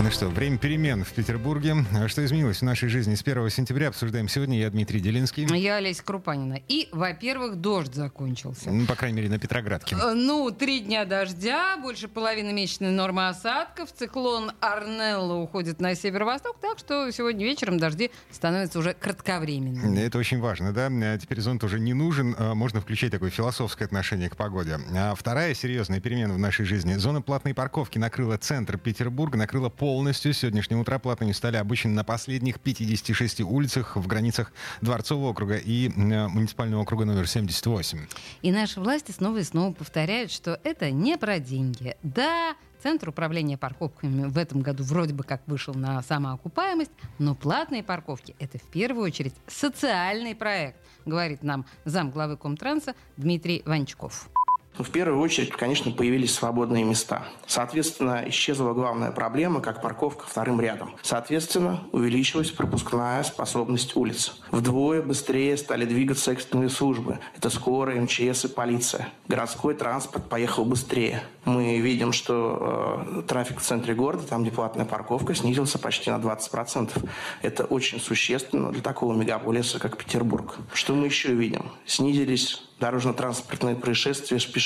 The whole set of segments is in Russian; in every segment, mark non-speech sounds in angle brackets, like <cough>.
Ну что, время перемен в Петербурге. Что изменилось в нашей жизни с 1 сентября, обсуждаем сегодня. Я Дмитрий Делинский. Я Олеся Крупанина. И, во-первых, дождь закончился. Ну, по крайней мере, на Петроградке. Э, Ну, три дня дождя, больше половины месячной нормы осадков. Циклон Арнелло уходит на северо-восток, так что сегодня вечером дожди становятся уже кратковременными. Это очень важно, да? А Теперь зонт уже не нужен, а можно включать такое философское отношение к погоде. А вторая серьезная перемена в нашей жизни. Зона платной парковки накрыла центр Петербурга, накрыла полностью. С сегодняшнего утра платными стали обычно на последних 56 улицах в границах Дворцового округа и э, муниципального округа номер 78. И наши власти снова и снова повторяют, что это не про деньги. Да, Центр управления парковками в этом году вроде бы как вышел на самоокупаемость, но платные парковки – это в первую очередь социальный проект, говорит нам зам главы Комтранса Дмитрий Ванчков. В первую очередь, конечно, появились свободные места. Соответственно, исчезла главная проблема, как парковка вторым рядом. Соответственно, увеличилась пропускная способность улиц. Вдвое быстрее стали двигаться экстренные службы. Это скорая, МЧС и полиция. Городской транспорт поехал быстрее. Мы видим, что э, трафик в центре города, там где платная парковка, снизился почти на 20%. Это очень существенно для такого мегаполиса, как Петербург. Что мы еще видим? Снизились дорожно-транспортные происшествия с пешеходами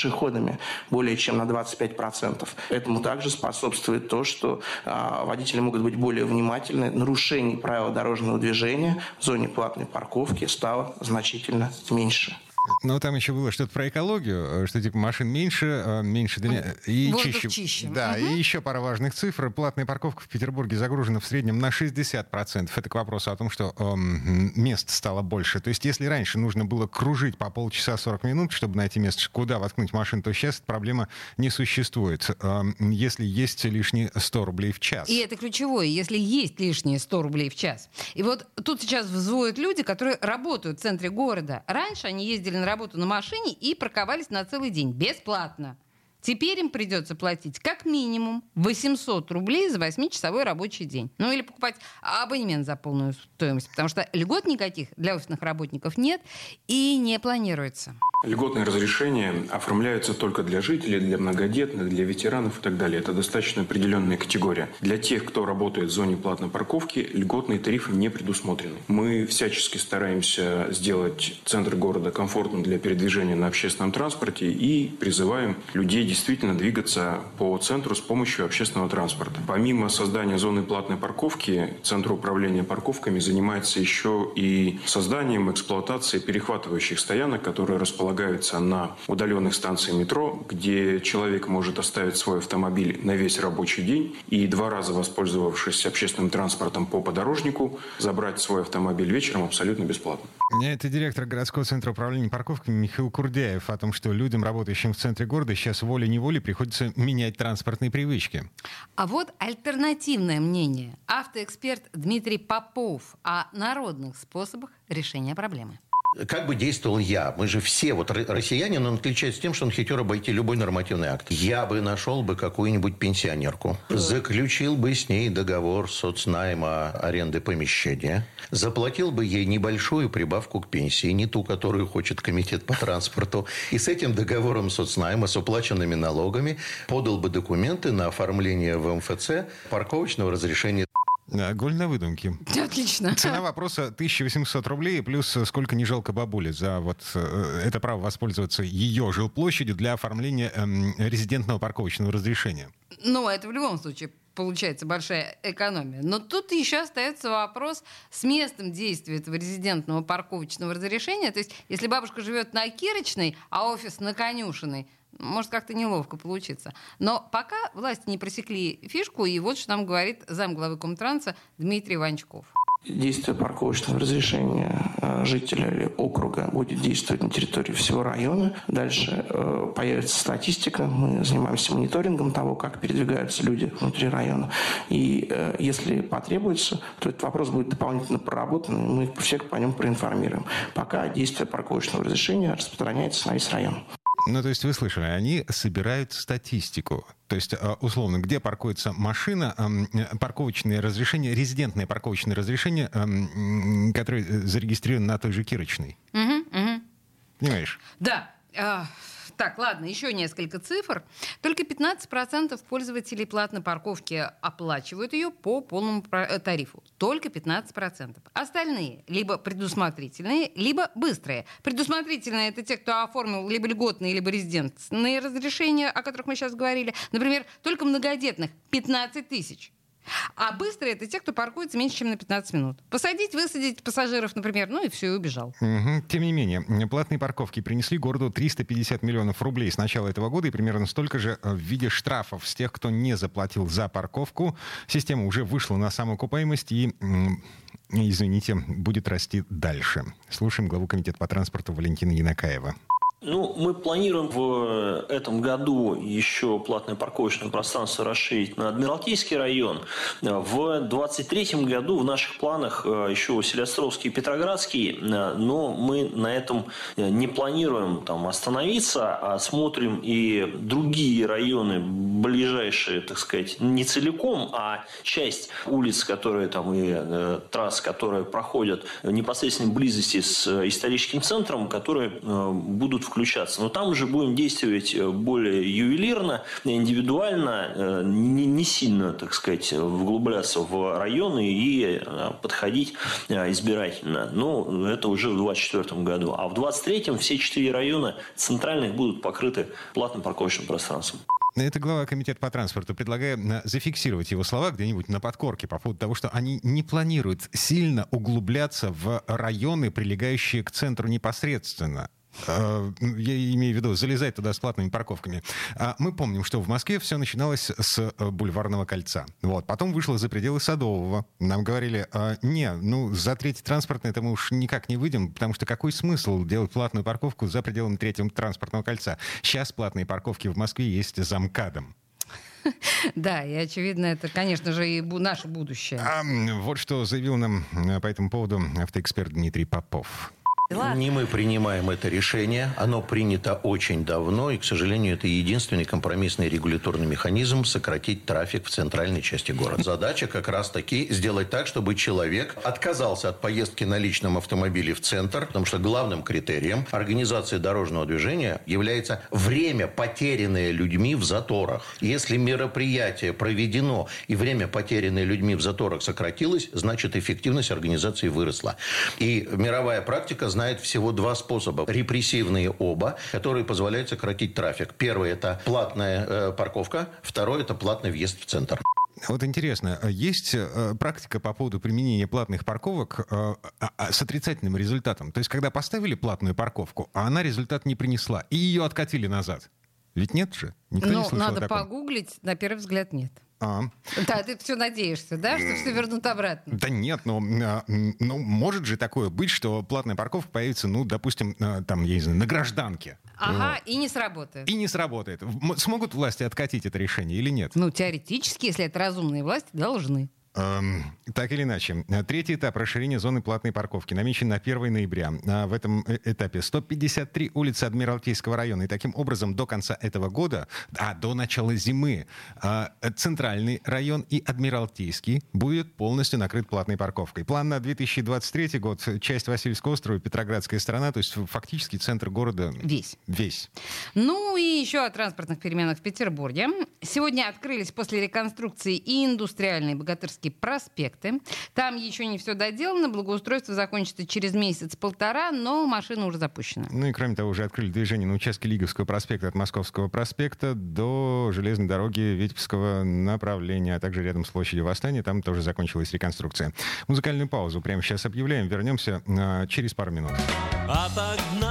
более чем на 25%. Этому также способствует то, что а, водители могут быть более внимательны. Нарушений правил дорожного движения в зоне платной парковки стало значительно меньше. Но там еще было что-то про экологию, э, что типа машин меньше, э, меньше дня- и Воздух чище. чище. Да, и еще пара важных цифр. Платная парковка в Петербурге загружена в среднем на 60%. Это к вопросу о том, что эм, мест стало больше. То есть если раньше нужно было кружить по полчаса 40 минут, чтобы найти место, куда воткнуть машину, то сейчас проблема не существует. Эм, если есть лишние 100 рублей в час. И это ключевое, если есть лишние 100 рублей в час. И вот тут сейчас взводят люди, которые работают в центре города. Раньше они ездили на работу на машине и парковались на целый день бесплатно. Теперь им придется платить как минимум 800 рублей за 8-часовой рабочий день. Ну или покупать абонемент за полную стоимость, потому что льгот никаких для офисных работников нет и не планируется. Льготные разрешения оформляются только для жителей, для многодетных, для ветеранов и так далее. Это достаточно определенная категория. Для тех, кто работает в зоне платной парковки, льготные тарифы не предусмотрены. Мы всячески стараемся сделать центр города комфортным для передвижения на общественном транспорте и призываем людей действительно двигаться по центру с помощью общественного транспорта. Помимо создания зоны платной парковки, Центр управления парковками занимается еще и созданием, эксплуатацией перехватывающих стоянок, которые располагаются на удаленных станциях метро, где человек может оставить свой автомобиль на весь рабочий день и два раза воспользовавшись общественным транспортом по подорожнику, забрать свой автомобиль вечером абсолютно бесплатно. Это директор городского центра управления парковками Михаил Курдяев о том, что людям, работающим в центре города, сейчас волей-неволей приходится менять транспортные привычки. А вот альтернативное мнение. Автоэксперт Дмитрий Попов о народных способах решения проблемы. Как бы действовал я? Мы же все, вот ро- россиянин, он отличается тем, что он хитер обойти любой нормативный акт. Я бы нашел бы какую-нибудь пенсионерку, заключил бы с ней договор соцнайма аренды помещения, заплатил бы ей небольшую прибавку к пенсии, не ту, которую хочет комитет по транспорту, и с этим договором соцнайма, с уплаченными налогами, подал бы документы на оформление в МФЦ парковочного разрешения Голь на выдумке. <laughs> Отлично. Цена <laughs> вопроса 1800 рублей, плюс э, сколько не жалко бабули за вот э, это право воспользоваться ее жилплощадью для оформления эм, резидентного парковочного разрешения. Ну, это в любом случае получается большая экономия. Но тут еще остается вопрос с местом действия этого резидентного парковочного разрешения. То есть, если бабушка живет на Кирочной, а офис на Конюшиной, может как-то неловко получиться. Но пока власти не просекли фишку, и вот что нам говорит замглавы Комтранса Дмитрий Ванчков. Действие парковочного разрешения э, жителя или округа будет действовать на территории всего района. Дальше э, появится статистика. Мы занимаемся мониторингом того, как передвигаются люди внутри района. И э, если потребуется, то этот вопрос будет дополнительно проработан, и мы всех по нему проинформируем. Пока действие парковочного разрешения распространяется на весь район. Ну, то есть вы слышали, они собирают статистику. То есть, а, условно, где паркуется машина, парковочное разрешение, резидентное парковочное разрешение, которое зарегистрировано на той же Кирочной. Угу, угу. Понимаешь? Да. А, так, ладно, еще несколько цифр. Только 15% пользователей платной парковки оплачивают ее по полному э, тарифу. Только 15%. Остальные либо предусмотрительные, либо быстрые. Предусмотрительные — это те, кто оформил либо льготные, либо резидентные разрешения, о которых мы сейчас говорили. Например, только многодетных — 15 тысяч. А быстрые это те, кто паркуется меньше, чем на 15 минут. Посадить, высадить пассажиров, например, ну и все, и убежал. Угу. Тем не менее, платные парковки принесли городу 350 миллионов рублей с начала этого года и примерно столько же э, в виде штрафов с тех, кто не заплатил за парковку. Система уже вышла на самоокупаемость и извините, будет расти дальше. Слушаем главу комитета по транспорту Валентина Янакаева. Ну, мы планируем в этом году еще платное парковочное пространство расширить на Адмиралтейский район. В 2023 году в наших планах э, еще Василиостровский и Петроградский, э, но мы на этом э, не планируем там остановиться, а смотрим и другие районы, ближайшие, так сказать, не целиком, а часть улиц, которые там и трасс, которые проходят в непосредственной близости с историческим центром, которые будут включаться. Но там уже будем действовать э, более ювелирно, индивидуально, э, не, не сильно, так сказать, вглубляться в районы и э, подходить избирательно. Но это уже в 2024 году. А в 2023 все четыре района центральных будут покрыты платным парковочным пространством. Это глава комитета по транспорту. Предлагаю зафиксировать его слова где-нибудь на подкорке по поводу того, что они не планируют сильно углубляться в районы, прилегающие к центру непосредственно. А, я имею в виду залезать туда с платными парковками. А мы помним, что в Москве все начиналось с э, бульварного кольца. Вот. Потом вышло за пределы Садового. Нам говорили, а, не, ну за третий транспортный это мы уж никак не выйдем, потому что какой смысл делать платную парковку за пределами третьего транспортного кольца? Сейчас платные парковки в Москве есть за МКАДом. <laughs> Да, и очевидно, это, конечно же, и наше будущее. А, вот что заявил нам э, по этому поводу автоэксперт Дмитрий Попов. Не мы принимаем это решение. Оно принято очень давно, и, к сожалению, это единственный компромиссный регуляторный механизм сократить трафик в центральной части города. Задача как раз-таки сделать так, чтобы человек отказался от поездки на личном автомобиле в центр, потому что главным критерием организации дорожного движения является время, потерянное людьми в заторах. Если мероприятие проведено и время, потерянное людьми в заторах сократилось, значит эффективность организации выросла. И мировая практика знает всего два способа. Репрессивные оба, которые позволяют сократить трафик. Первый – это платная э, парковка. Второй – это платный въезд в центр. Вот интересно, есть э, практика по поводу применения платных парковок э, а, а, с отрицательным результатом? То есть, когда поставили платную парковку, а она результат не принесла, и ее откатили назад. Ведь нет же? Никто ну, не слышал надо погуглить, на первый взгляд нет. А. Да, ты все надеешься, да, что все вернут обратно? Да нет, но ну, ну, может же такое быть, что платная парковка появится, ну, допустим, там, я не знаю, на гражданке. Ага, вот. и не сработает. И не сработает. Смогут власти откатить это решение или нет? Ну, теоретически, если это разумные власти, должны. Эм, так или иначе, третий этап расширения зоны платной парковки намечен на 1 ноября. А в этом э, этапе 153 улицы Адмиралтейского района. И таким образом до конца этого года, а до начала зимы, а, Центральный район и Адмиралтейский будет полностью накрыт платной парковкой. План на 2023 год, часть Васильевского острова, Петроградская сторона, то есть фактически центр города... Весь. Весь. Ну и еще о транспортных переменах в Петербурге. Сегодня открылись после реконструкции и индустриальные богатырские Петербургские проспекты. Там еще не все доделано, благоустройство закончится через месяц-полтора, но машина уже запущена. Ну и кроме того, уже открыли движение на участке Лиговского проспекта от Московского проспекта до железной дороги Витебского направления, а также рядом с площадью Восстания. Там тоже закончилась реконструкция. Музыкальную паузу прямо сейчас объявляем. Вернемся а, через пару минут. Отогнав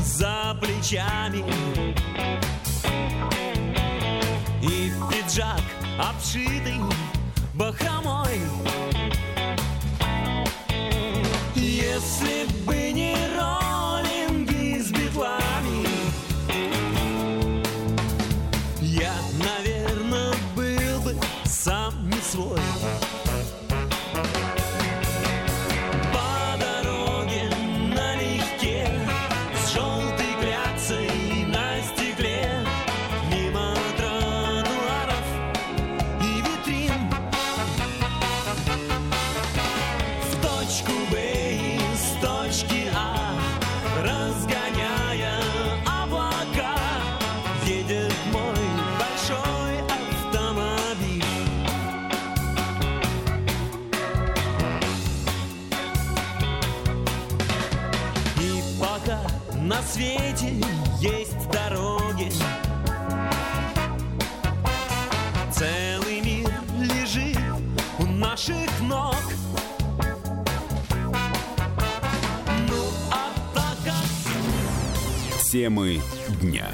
за плечами. И пиджак обшитый бахромой. Если бы не роллинги на свете есть дороги Целый мир лежит у наших ног Ну а так Темы дня.